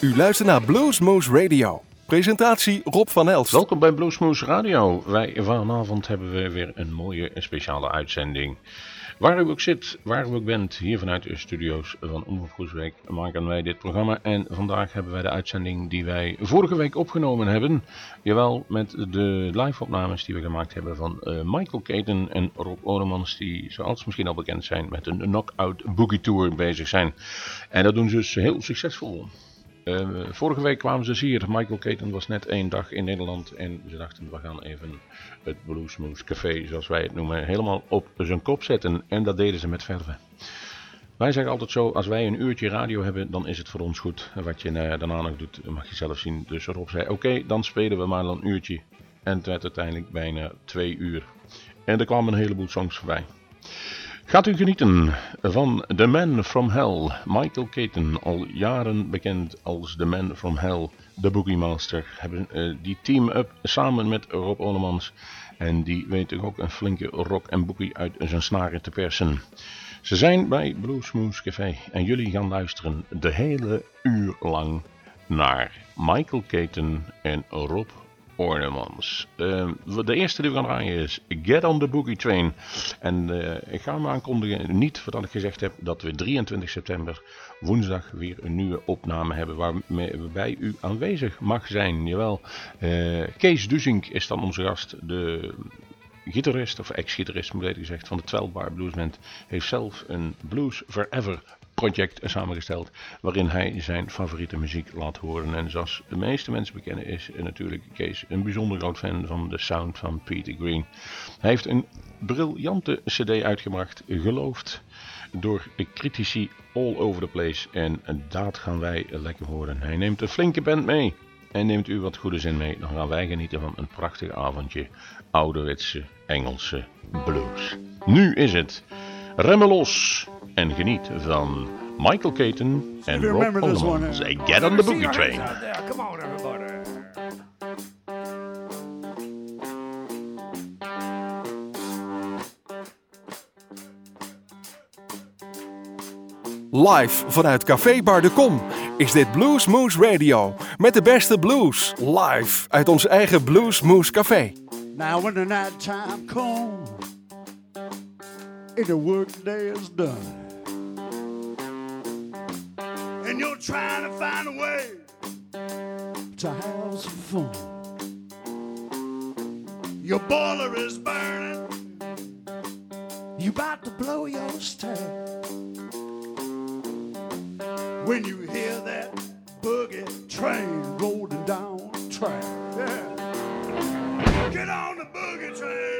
U luistert naar Bluesmoose Radio. Presentatie Rob van Elst. Welkom bij Bluesmoose Radio. Wij vanavond hebben we weer een mooie speciale uitzending. Waar u ook zit, waar u ook bent, hier vanuit de studio's van Omroep Groesbeek maken wij dit programma. En vandaag hebben wij de uitzending die wij vorige week opgenomen hebben. Jawel, met de live opnames die we gemaakt hebben van uh, Michael Caton en Rob Oremans. Die zoals misschien al bekend zijn met een Knockout Boogie Tour bezig zijn. En dat doen ze dus heel succesvol. Uh, vorige week kwamen ze hier. Michael Caton was net één dag in Nederland. En ze dachten, we gaan even het Bluesmoose Café, zoals wij het noemen, helemaal op zijn kop zetten. En dat deden ze met verven. Wij zeggen altijd zo, als wij een uurtje radio hebben, dan is het voor ons goed. Wat je uh, daarna nog doet, mag je zelf zien. Dus Rob zei, oké, dan spelen we maar een uurtje. En het werd uiteindelijk bijna twee uur. En er kwamen een heleboel songs voorbij. Gaat u genieten van The Man From Hell, Michael Caton, al jaren bekend als The Man From Hell, de Boogie Master. Uh, die team-up samen met Rob Olemans en die weet ook een flinke rock en boogie uit zijn snaren te persen. Ze zijn bij Bluesmoose Café en jullie gaan luisteren de hele uur lang naar Michael Caton en Rob Ornaments. Uh, de eerste die we gaan draaien is Get on the Boogie Train. En uh, ik ga hem aankondigen, niet voordat ik gezegd heb dat we 23 september woensdag weer een nieuwe opname hebben waarbij u aanwezig mag zijn. Jawel, uh, Kees Duzink is dan onze gast, de gitarist, of ex-gitarist moet ik gezegd, van de 12 Bar Blues Band, heeft zelf een Blues Forever project samengesteld waarin hij zijn favoriete muziek laat horen. En zoals de meeste mensen bekennen is natuurlijk Kees een bijzonder groot fan van de sound van Peter Green. Hij heeft een briljante cd uitgebracht, geloofd door critici all over the place. En dat gaan wij lekker horen. Hij neemt een flinke band mee. En neemt u wat goede zin mee, dan gaan wij genieten van een prachtig avondje ouderwetse Engelse blues. Nu is het Remmelos en geniet van Michael Caton en Rob Holman. Say get on the boogie train. Come on everybody. Live vanuit Café Bar de Kom is dit Blues Moose Radio. Met de beste blues. Live uit ons eigen Blues Moose Café. Now when the night time comes and the work day is done. And you're trying to find a way to have some fun. Your boiler is burning. You about to blow your stack. When you hear that boogie train rolling down the track. Yeah. Get on the boogie train,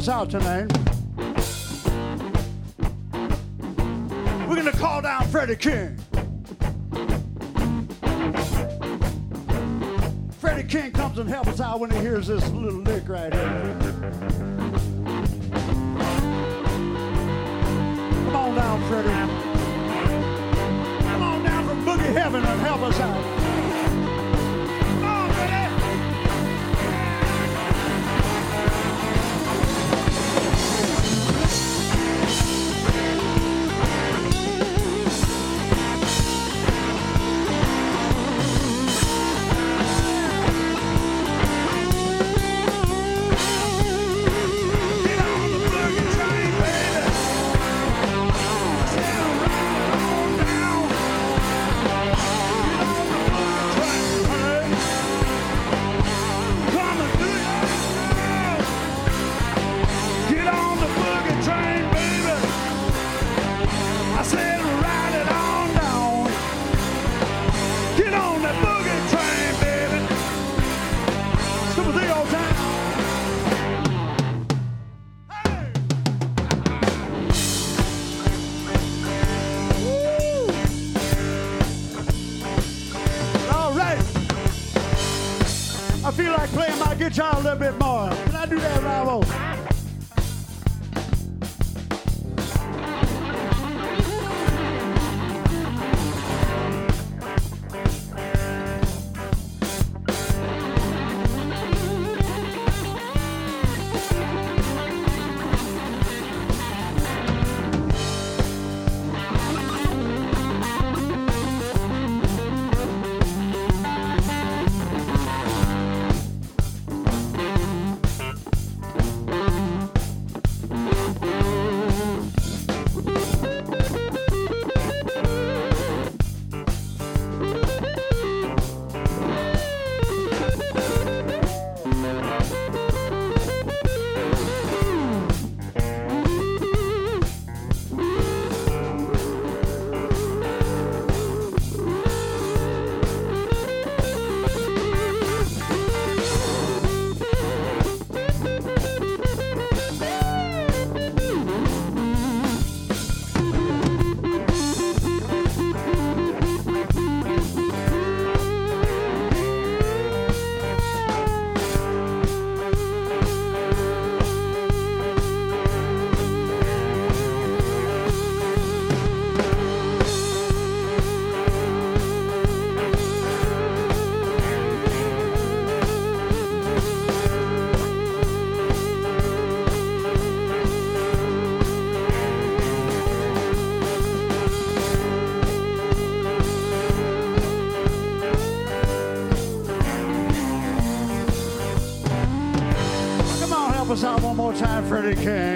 us out tonight. We're gonna call down Freddie King. Freddie King comes and helps us out when he hears this little lick right here. they can.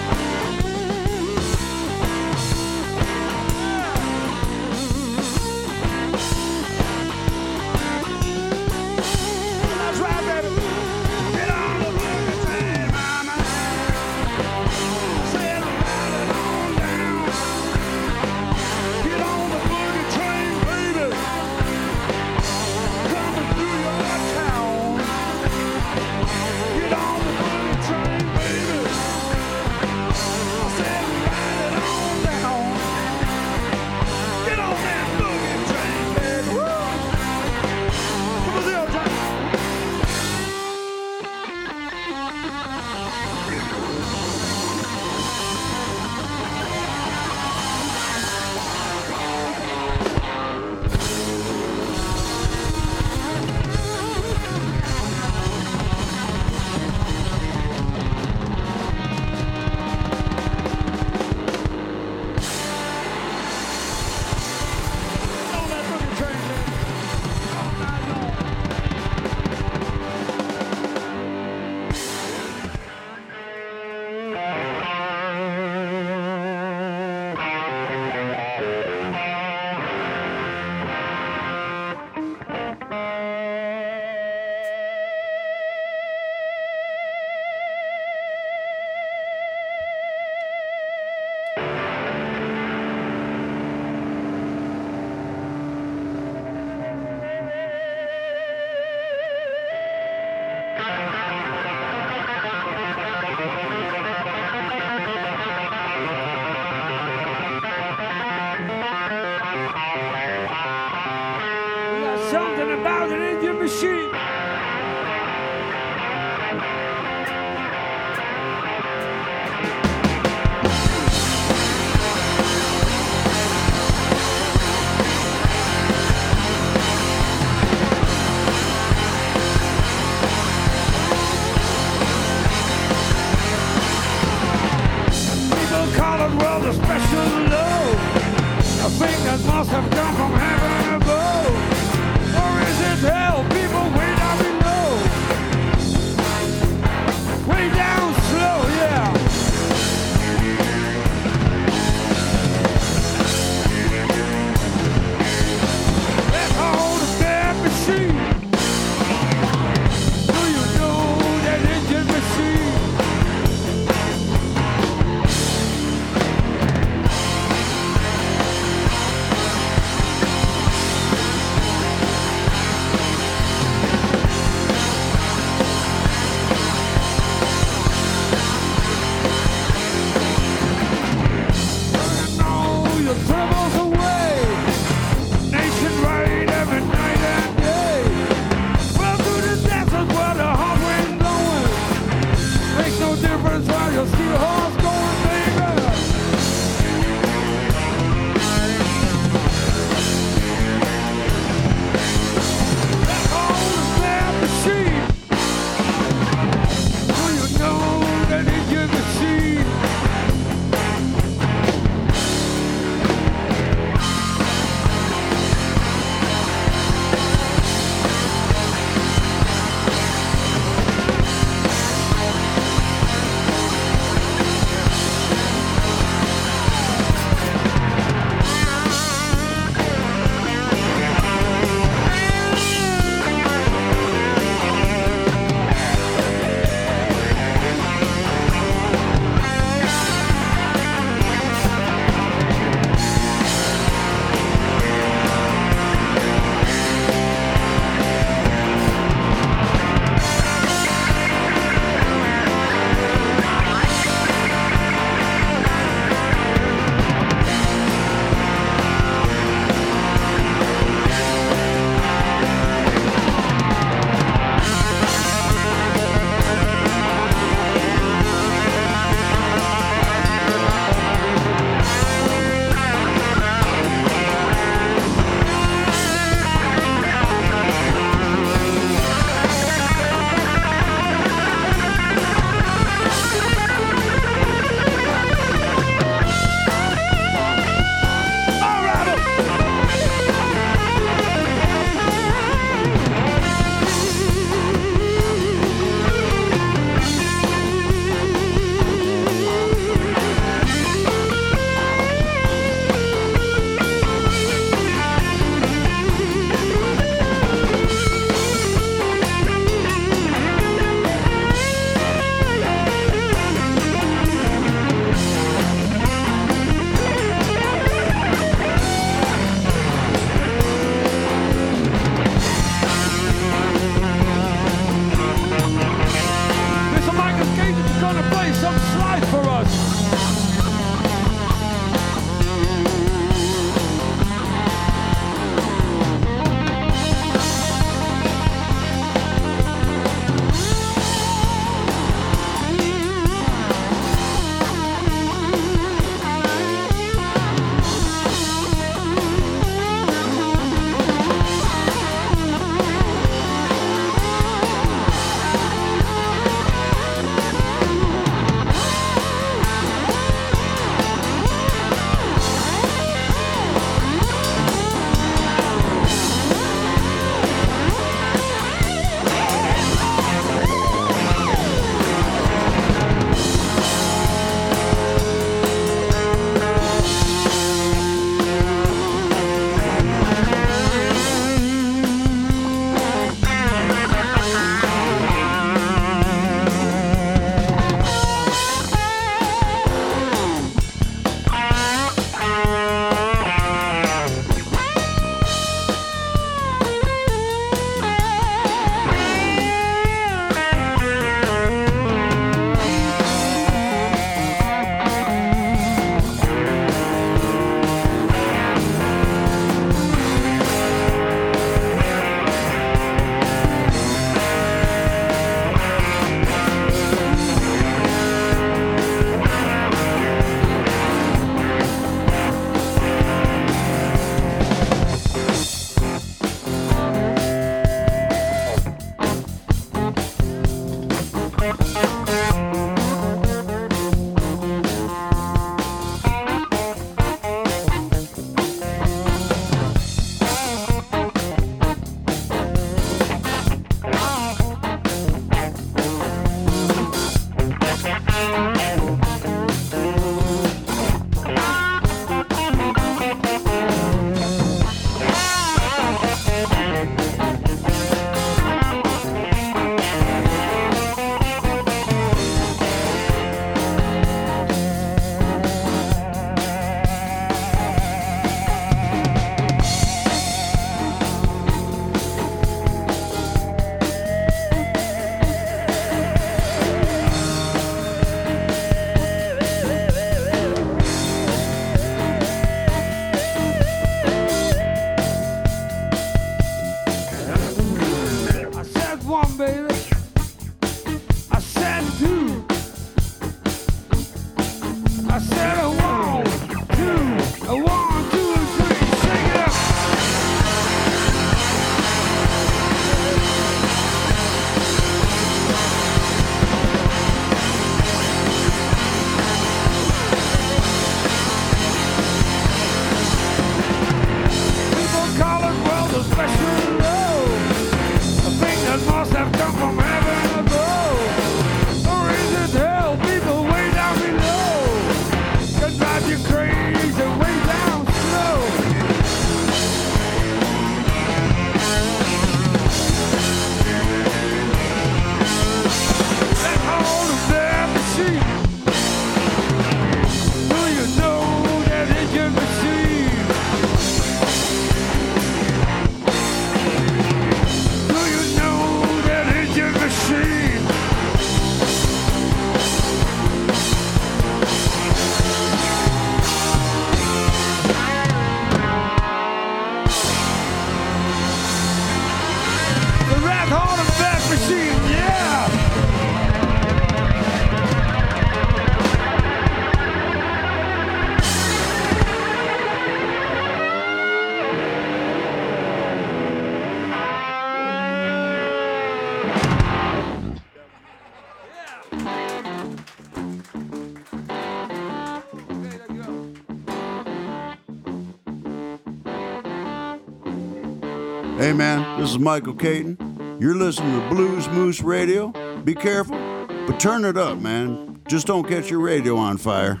This is Michael Katon. You're listening to Blues Moose Radio. Be careful, but turn it up, man. Just don't catch your radio on fire.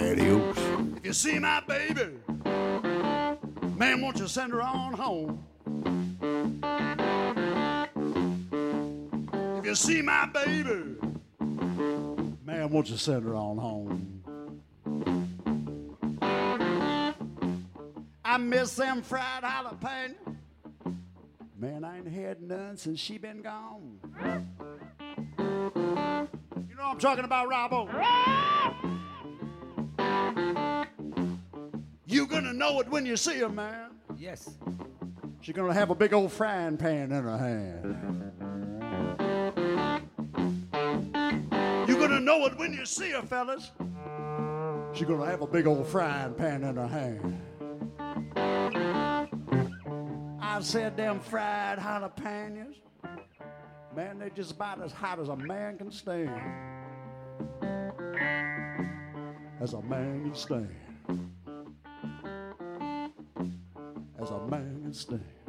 Adios. If you see my baby, man, won't you send her on home? If you see my baby, man, won't you send her on home? I miss them fried jalapeno. Man, I ain't had none since she been gone. You know what I'm talking about, Robbo? You gonna know it when you see her, man. Yes. She's gonna have a big old frying pan in her hand. You gonna know it when you see her, fellas. She's gonna have a big old frying pan in her hand. I said them fried jalapenos. Man, they're just about as hot as a man can stand. As a man can stand. As a man can stand.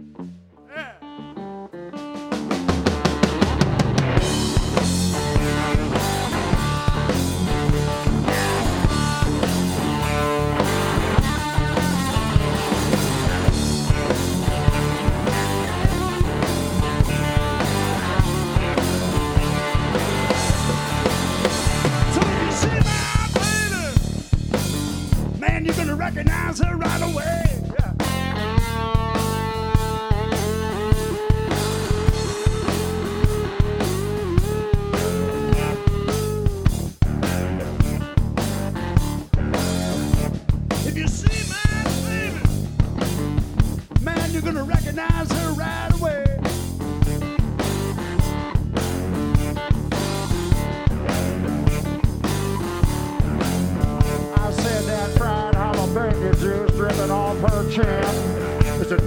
Dripping off her chin. It's a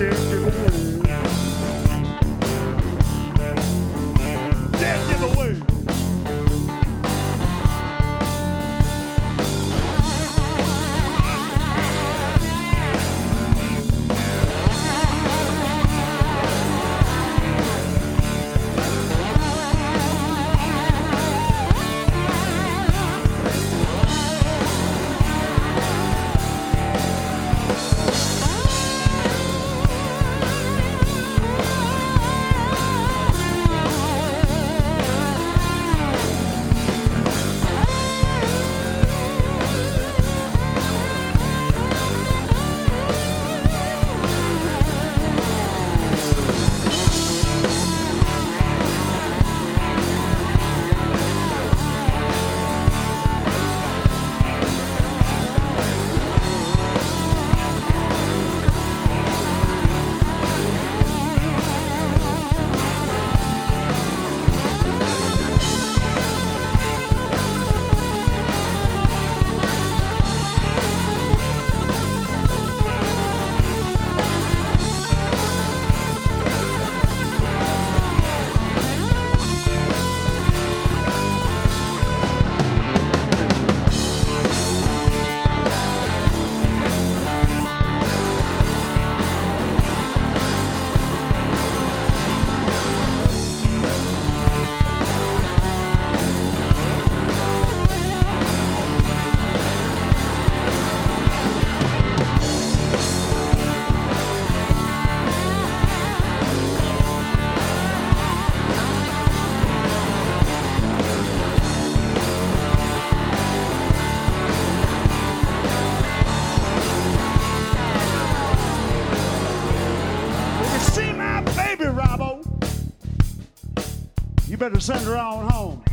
better send her on home.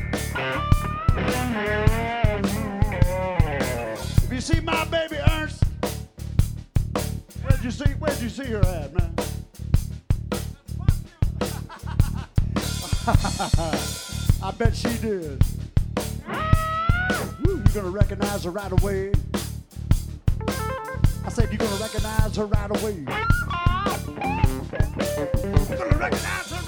If you see my baby, Ernst, where'd you see, where'd you see her at, man? I bet she did. Woo, you're gonna recognize her right away. I said you're gonna recognize her right away. You're gonna recognize her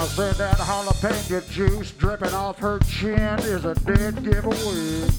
I said that jalapeno juice dripping off her chin is a dead giveaway.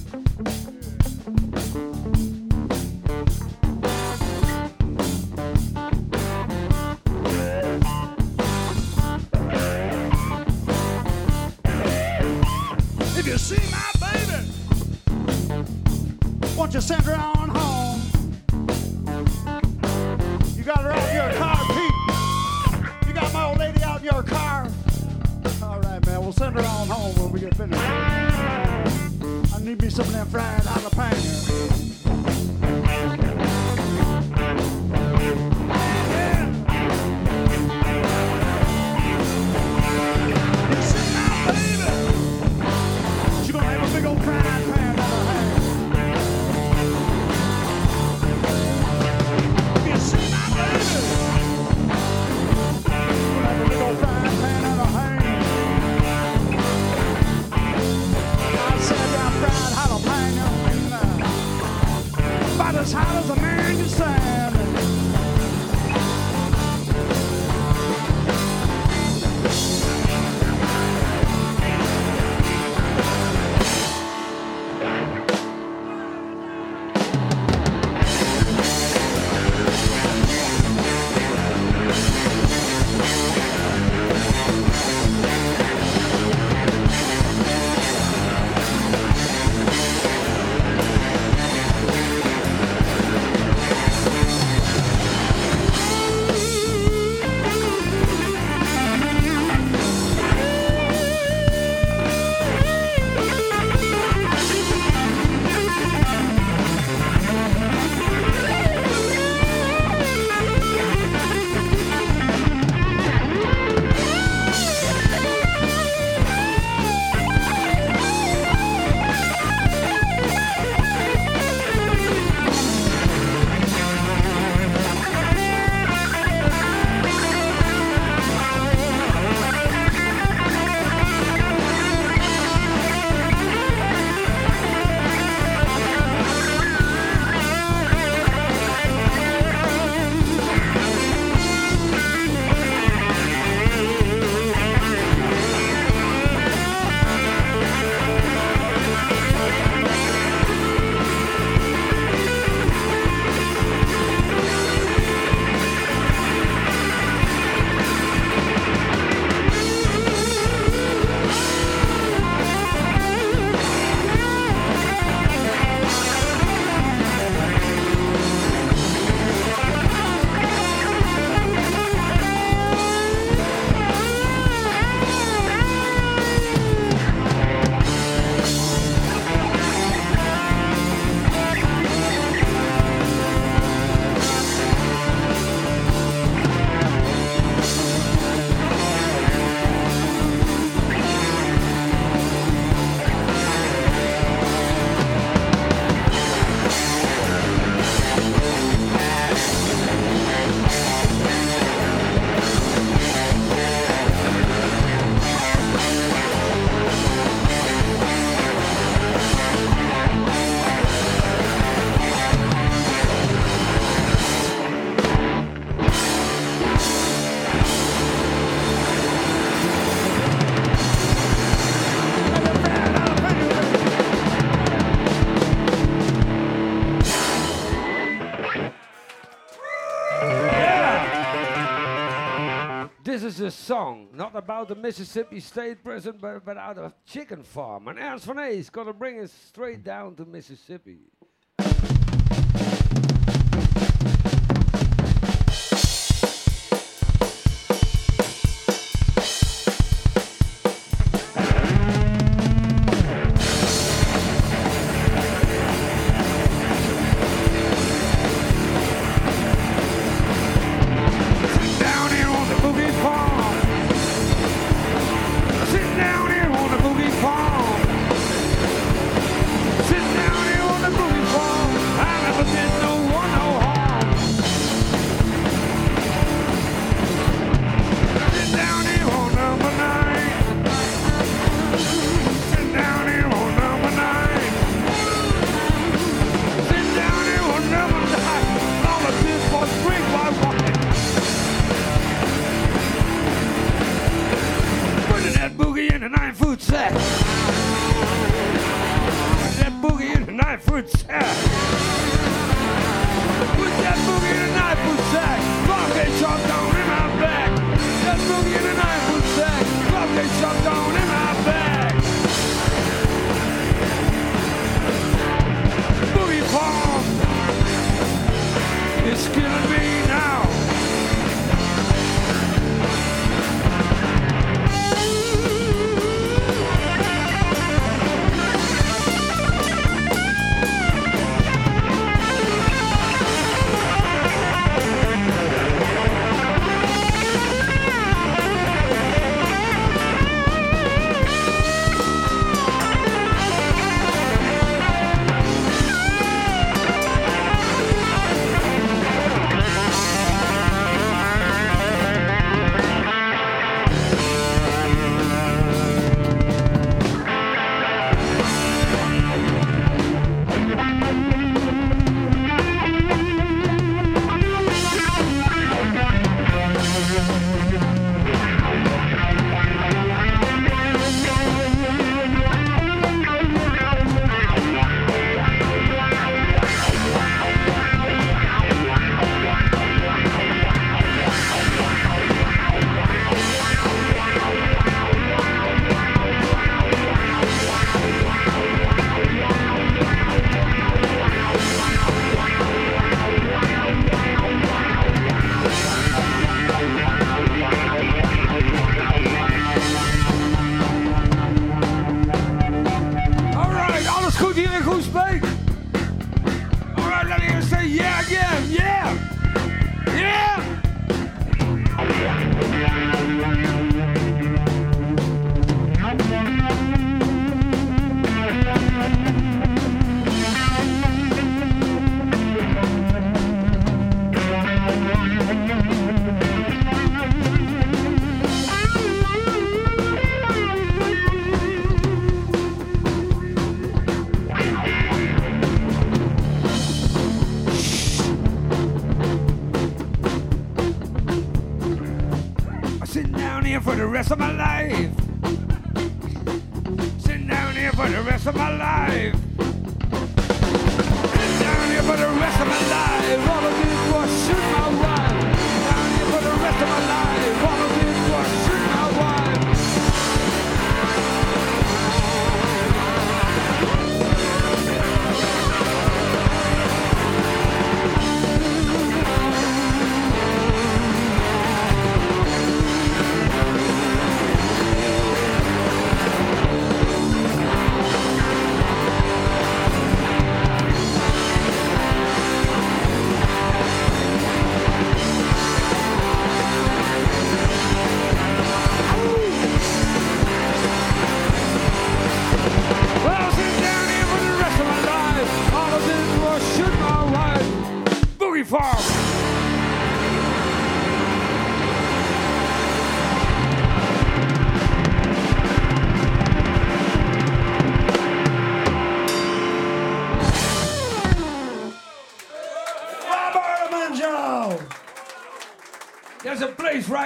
as hot as a man. is a song not about the Mississippi State Prison, but about a chicken farm. And Ernst van A's got to bring us straight down to Mississippi.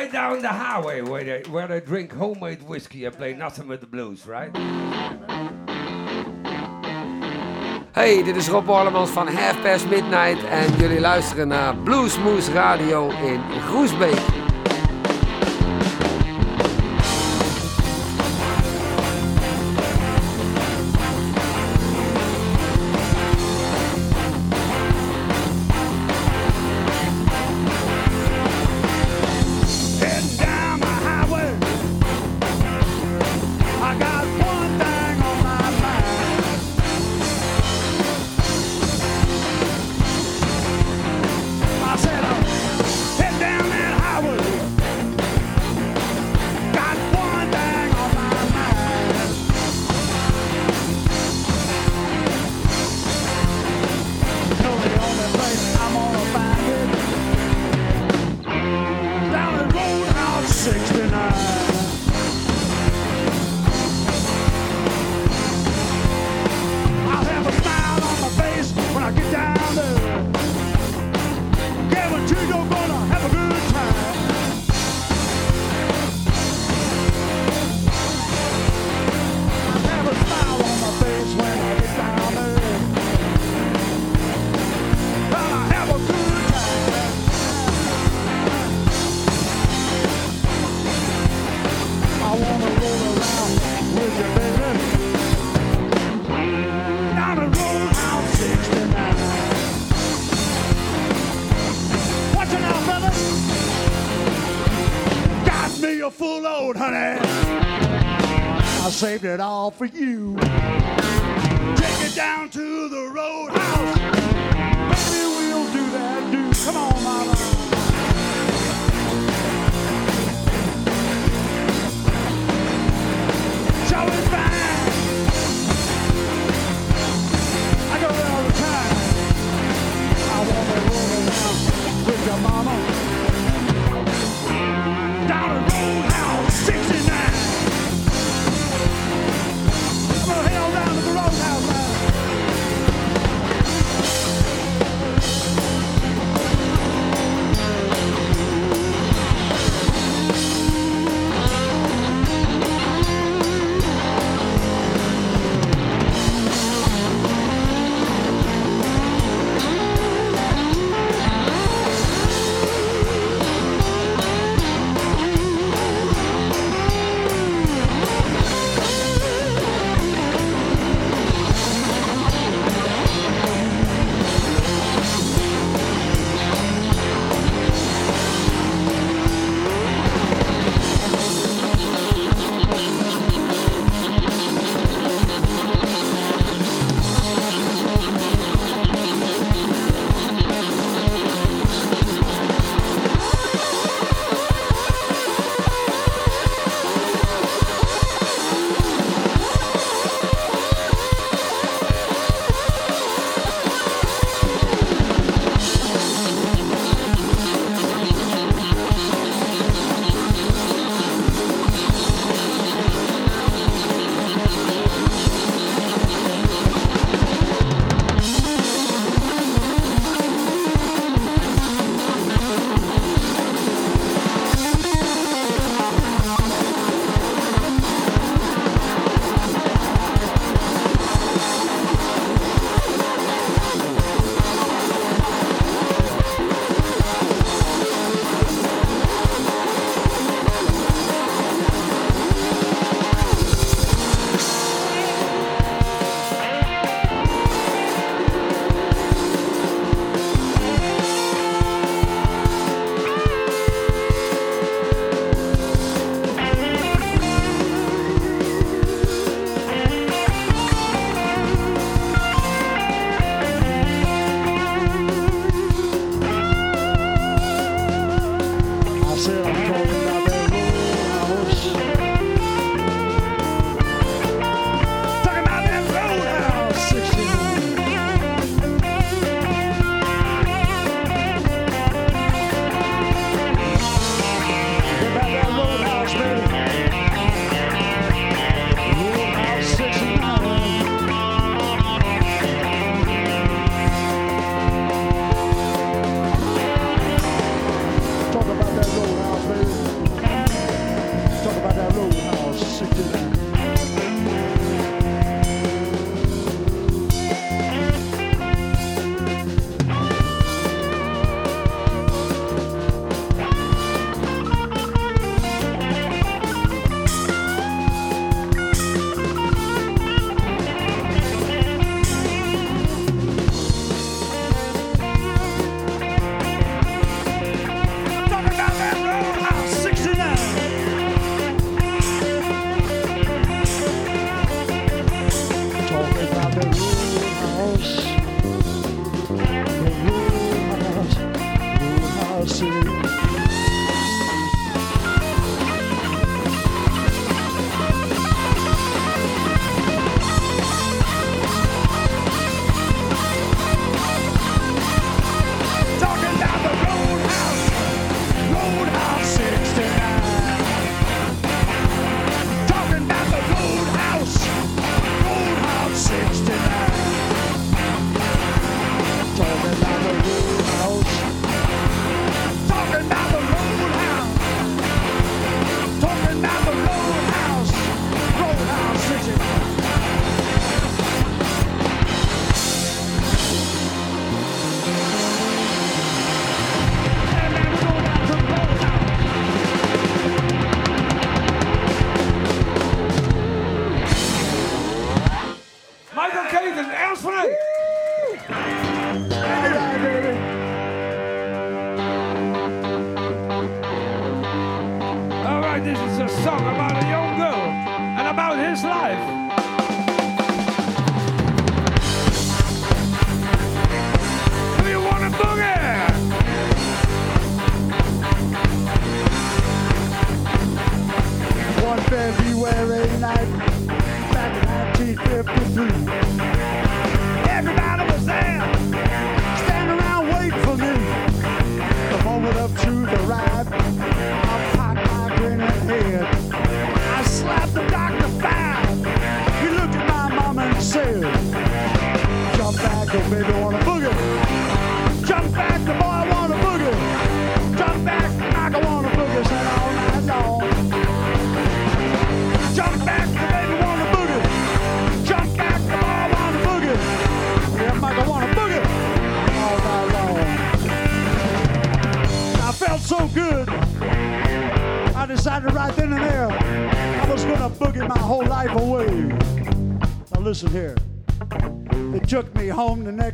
right down the highway where they, where they drink homemade whiskey and play nothing but the blues, right? Hey, dit is Rob Orlemans van Half Past Midnight en jullie luisteren naar Bluesmoose Radio in Groesbeek. saved it all for you. Take it down to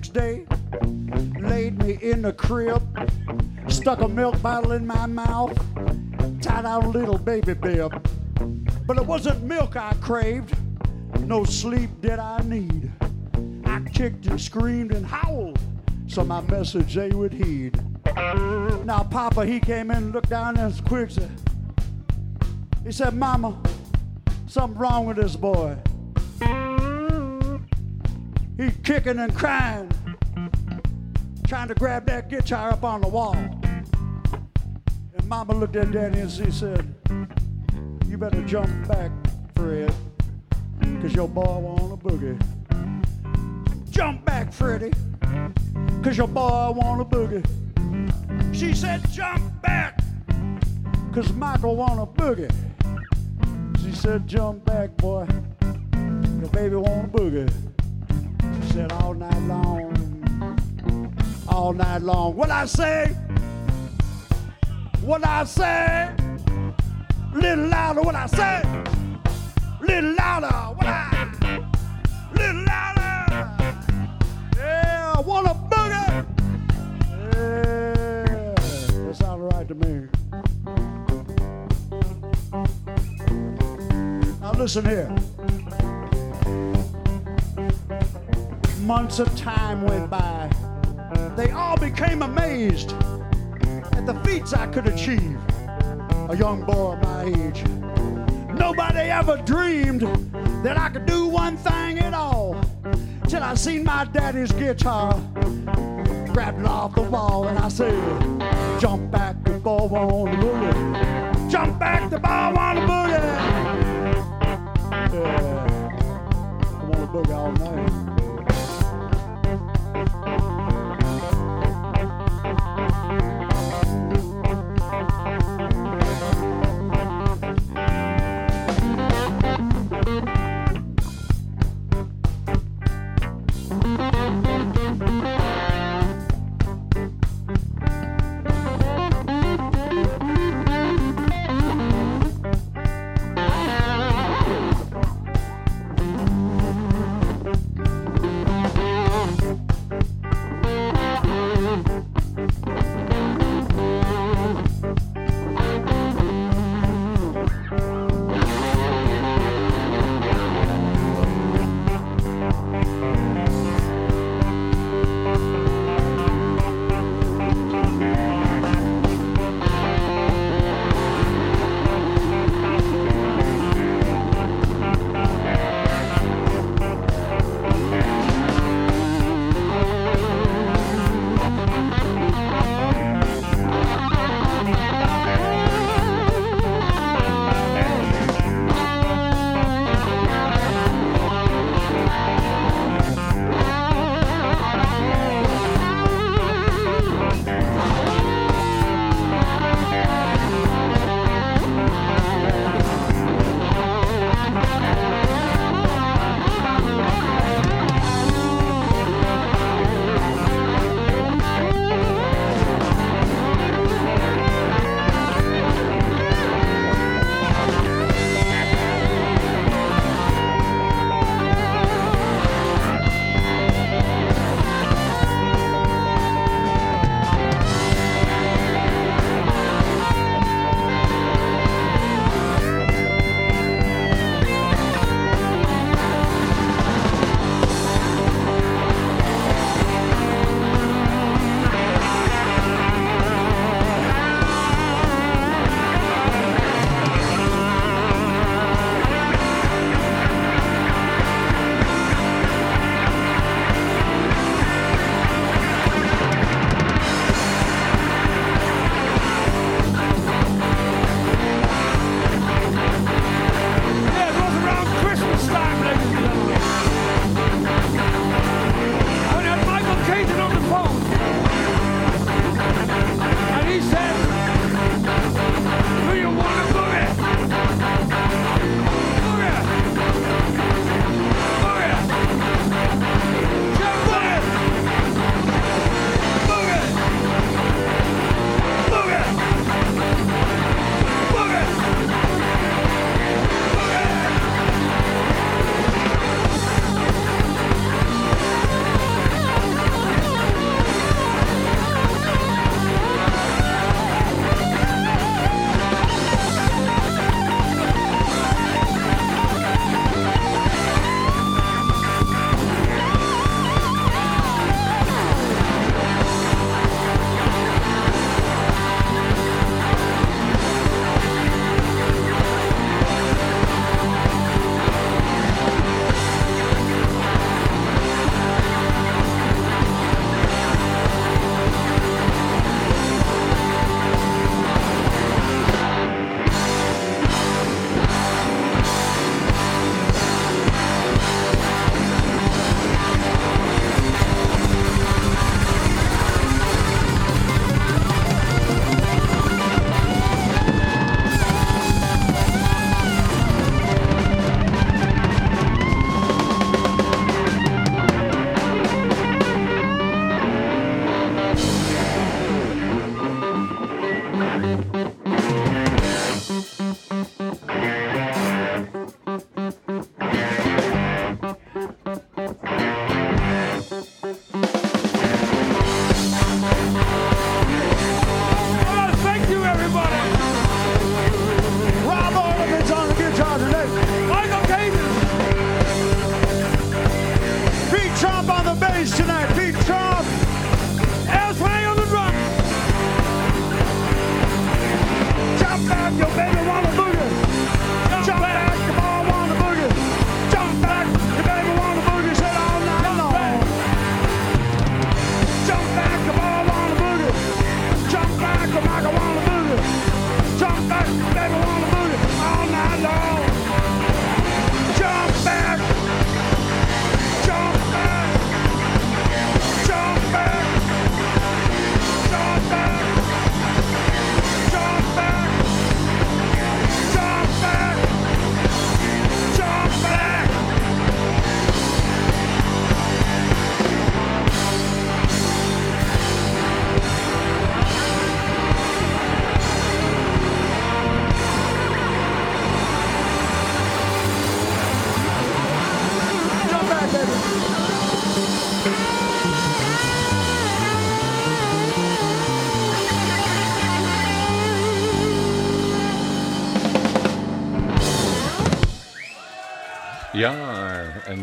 next day, laid me in the crib, stuck a milk bottle in my mouth, tied out a little baby bib. But it wasn't milk I craved, no sleep did I need. I kicked and screamed and howled, so my message they would heed. Now Papa, he came in looked down and quick said, he said, Mama, something wrong with this boy. He's kicking and crying, trying to grab that guitar up on the wall. And Mama looked at Daddy and she said, You better jump back, Fred, cause your boy want a boogie. Jump back, Freddie, cause your boy want a boogie. She said, Jump back, cause Michael want a boogie. She said, Jump back, boy, your baby want a boogie. She said, All night long, all night long. What I say? What I say? Little louder, what I say? Little louder, what I? Little louder. Yeah, I want a boogie. Yeah, that sounds right to me. Now listen here. Months of time went by. They all became amazed at the feats I could achieve. A young boy my age. Nobody ever dreamed that I could do one thing at all. Till I seen my daddy's guitar, grabbed it off the wall, and I said, Jump back, the ball on the boogie. Jump back, the ball on the boogie. Yeah. I want to boogie all night.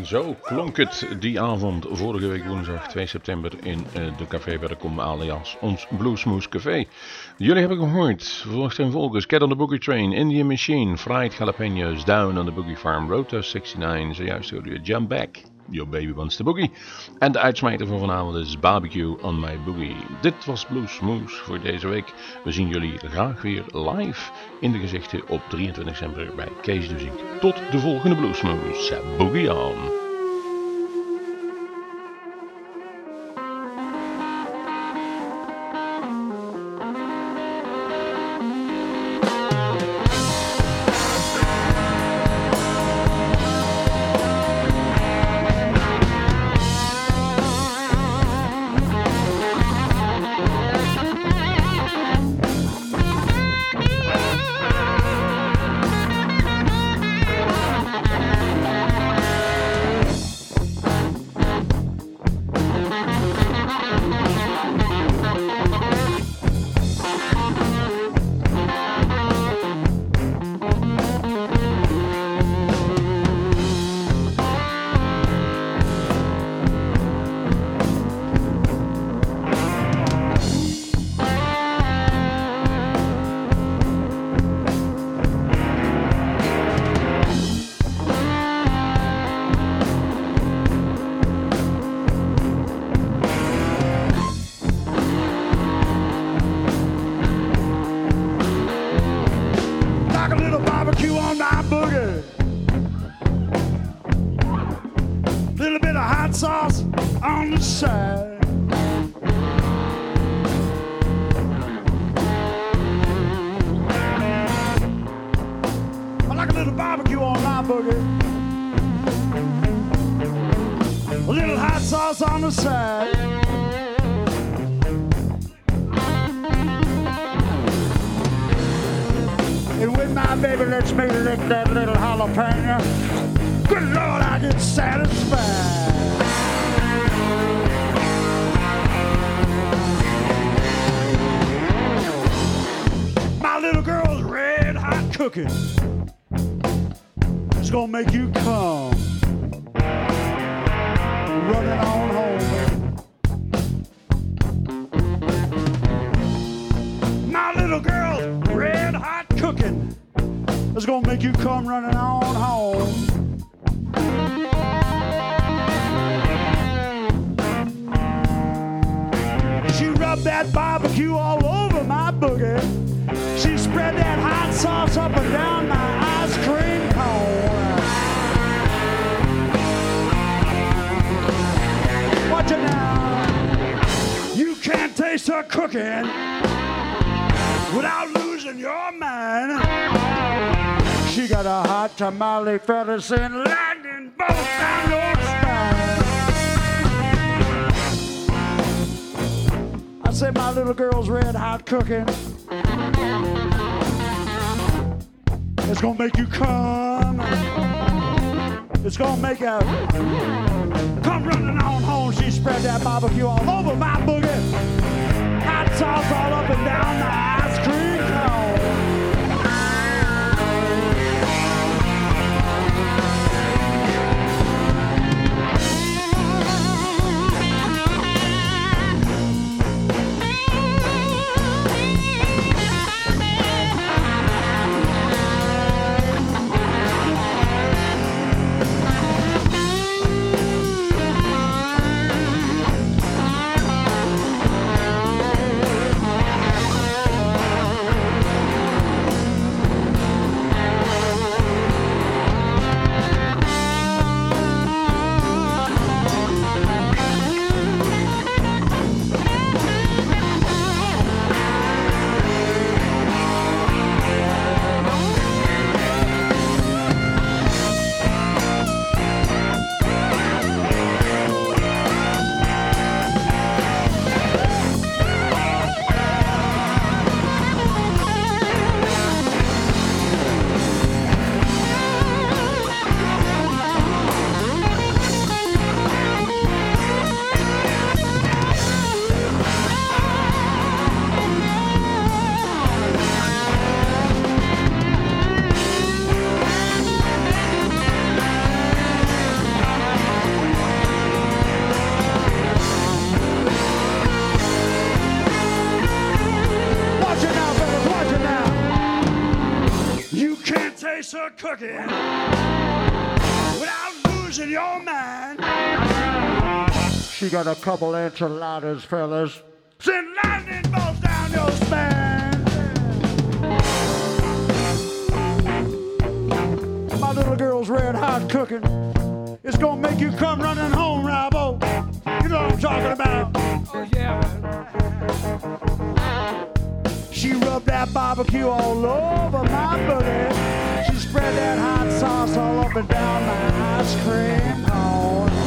Zo klonk het die avond vorige week woensdag 2 september in uh, de Café bij de Kom alias ons Bluesmoose Café. Jullie hebben gehoord, volgens en volgens, Cat on the Boogie Train, Indian Machine, Fried Jalapenos, Down on the Boogie Farm, Rota 69, zojuist hoorde je Jump Back. Your Baby Wants the Boogie. En de uitsmijter van vanavond is Barbecue on My Boogie. Dit was Blues Moose voor deze week. We zien jullie graag weer live in de gezichten op 23 december bij Kees de Ziek. Tot de volgende Blues Moose. Boogie on! Sauce barbecue all over my boogie. She spread that hot sauce up and down my ice cream cone. Watch it now. You can't taste her cooking without losing your mind. She got a hot tamale fellas in lightning Said my little girl's red hot cooking. It's gonna make you come. It's gonna make you come running on home. She spread that barbecue all over my boogie. Hot sauce all up and down the got a couple enchiladas, fellas. Send lightning bolts down your spine. My little girl's red hot cooking. It's gonna make you come running home, Robo. You know what I'm talking about. Oh, yeah. She rubbed that barbecue all over my booty. She spread that hot sauce all up and down my ice cream cone.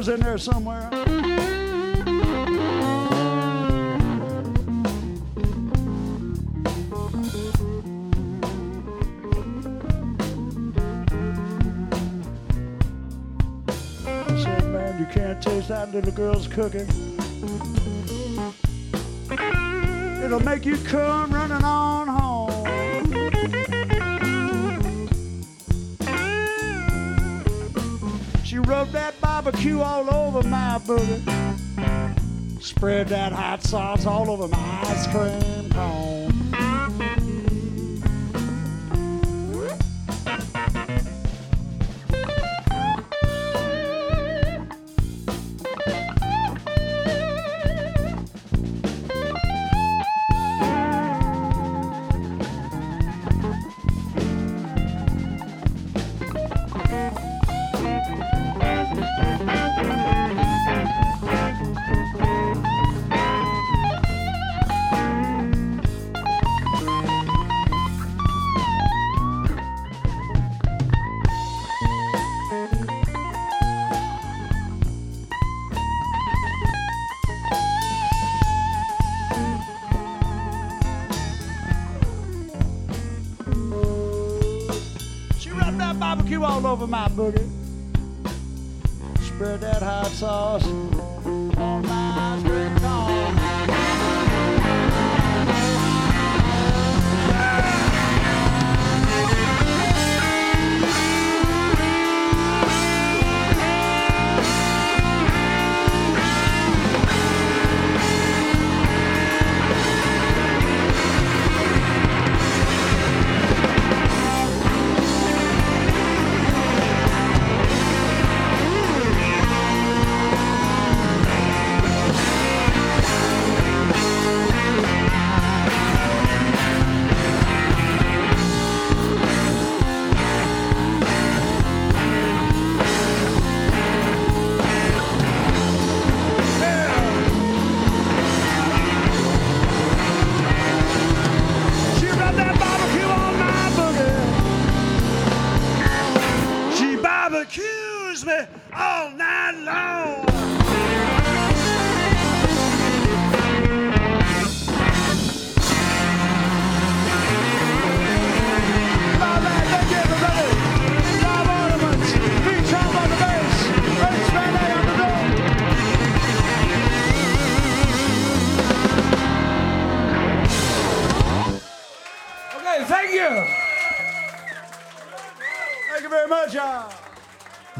Was in there somewhere. Said, man, you can't taste that little girl's cooking. It'll make you come running on barbecue all over my booty. Spread that hot sauce all over my ice cream barbecue all over my boogie. Spread that hot sauce on my ice